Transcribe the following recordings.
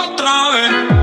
otra vez.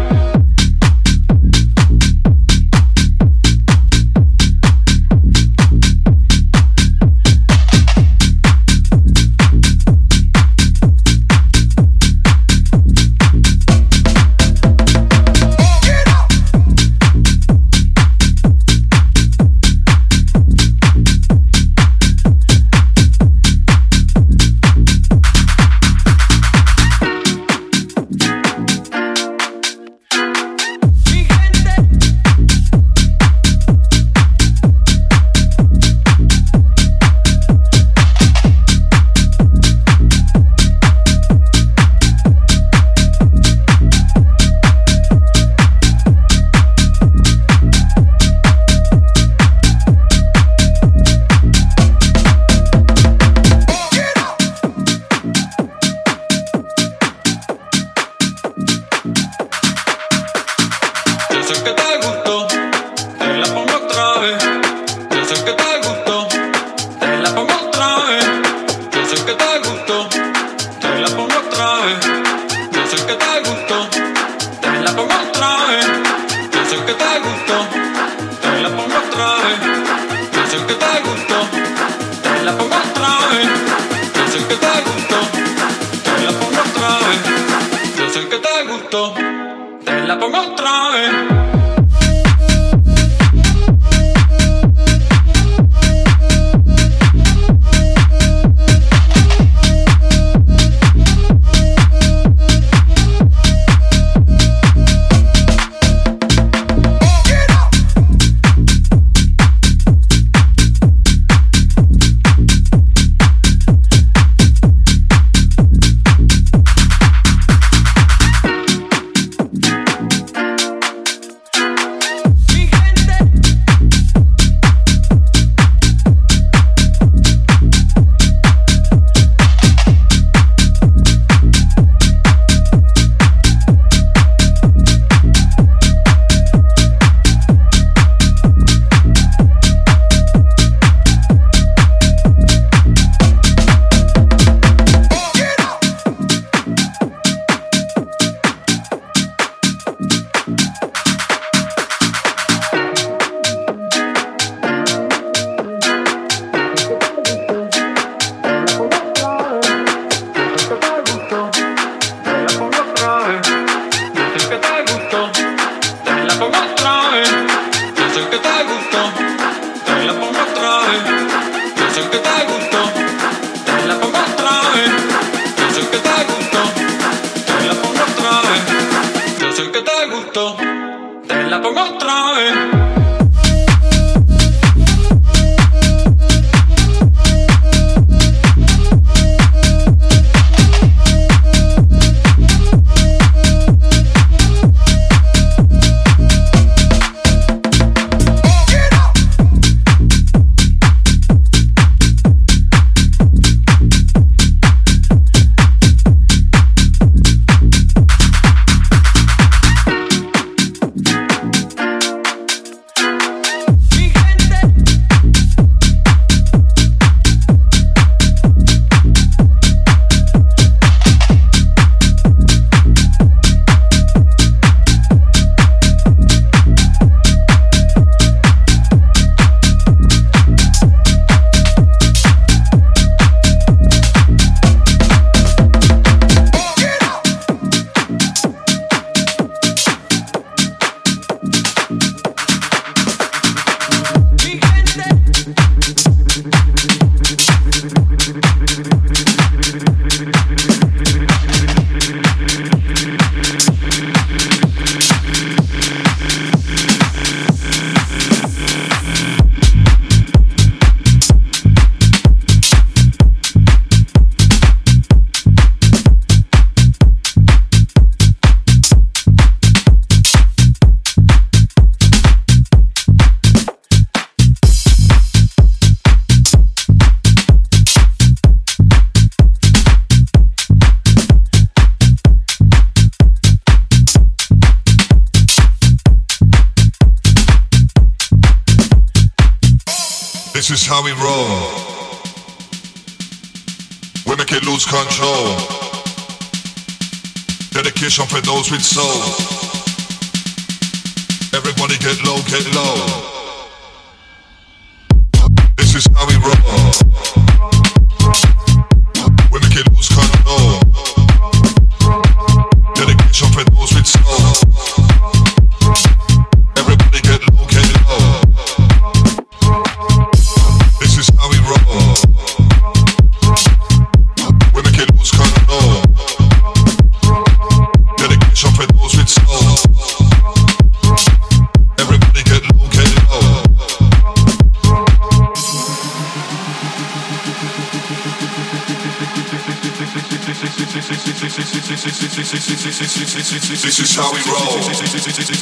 This is how we roll.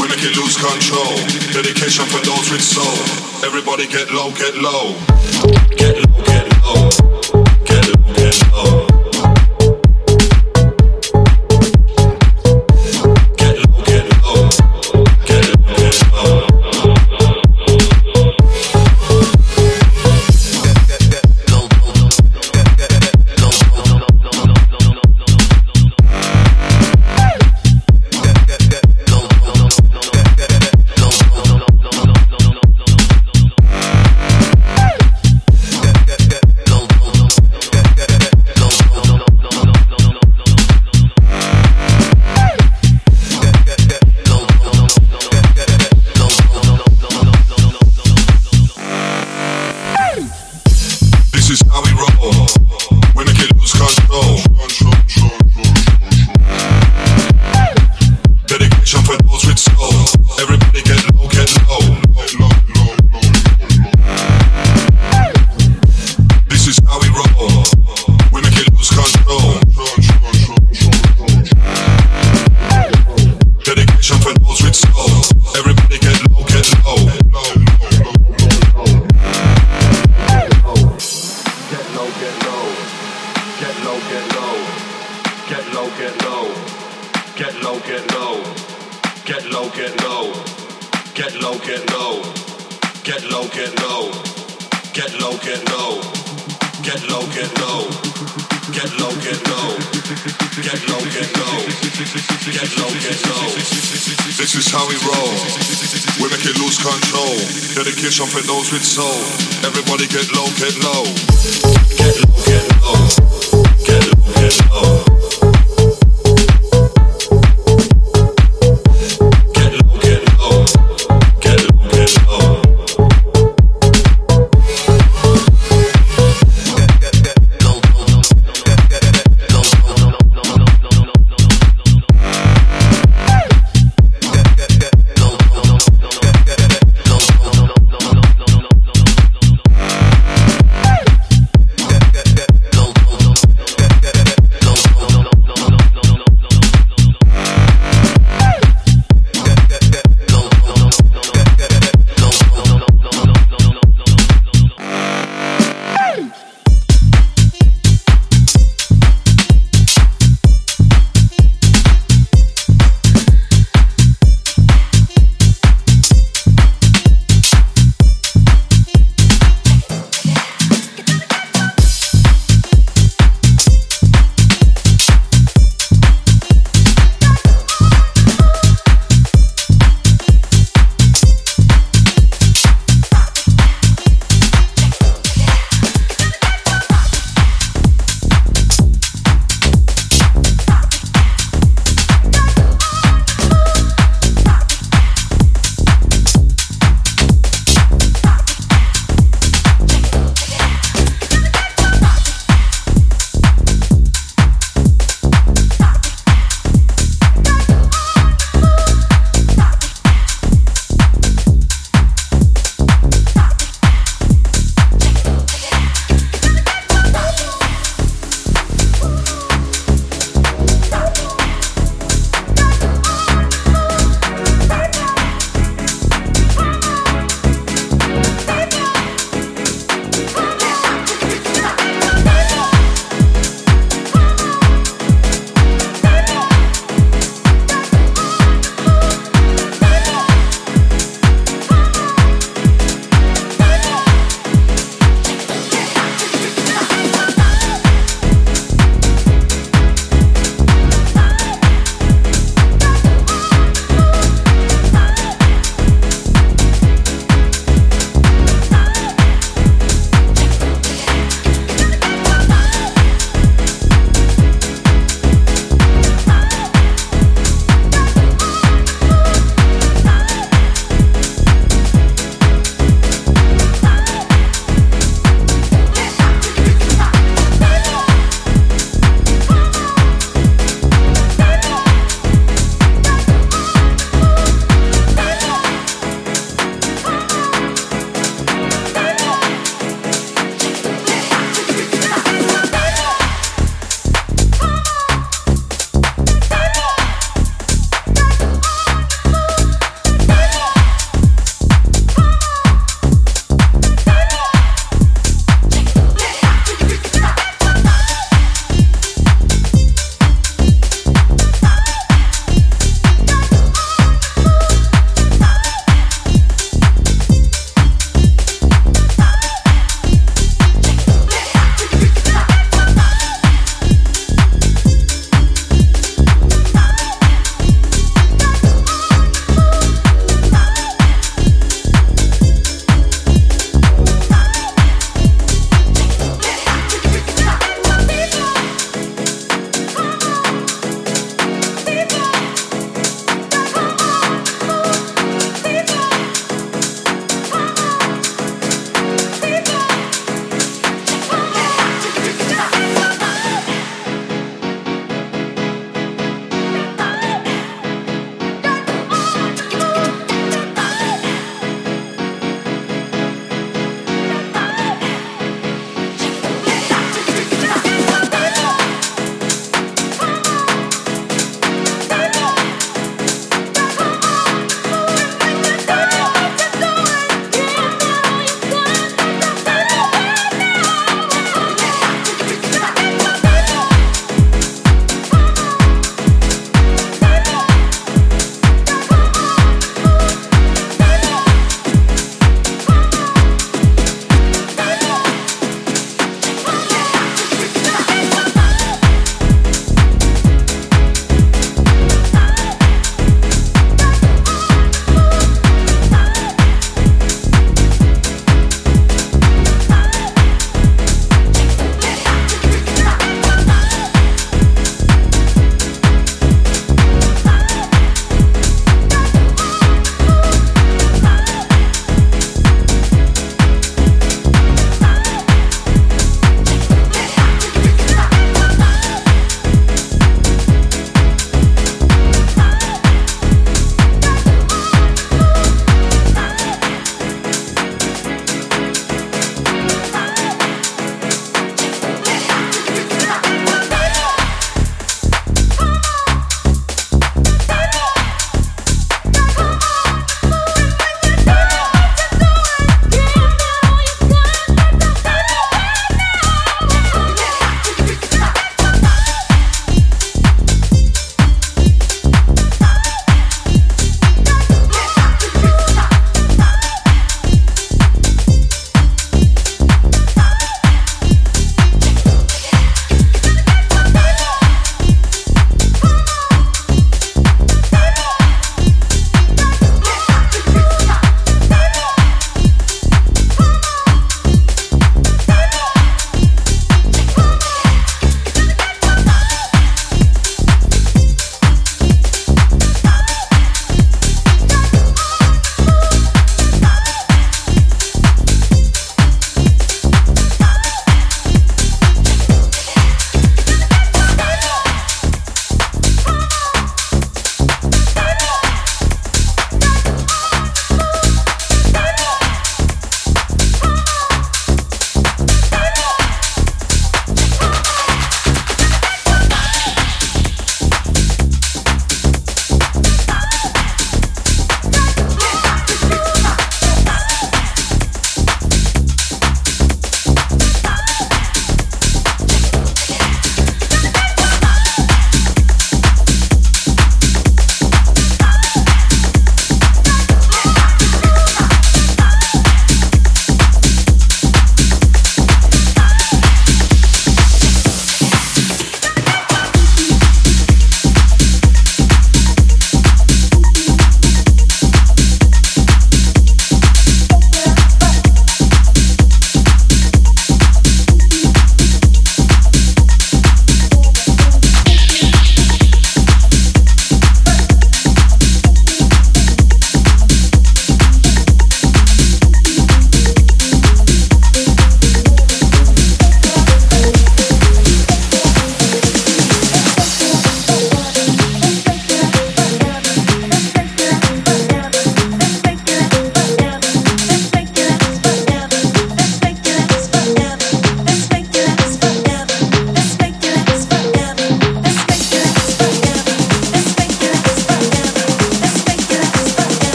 We make it lose control. Dedication for those with soul. Everybody get low, get low. Get low, get low. Get low, get low. This is how we roll. We make it lose control. Dedication for those with soul. Everybody get low, get low. Get low, get low. Get low, get low.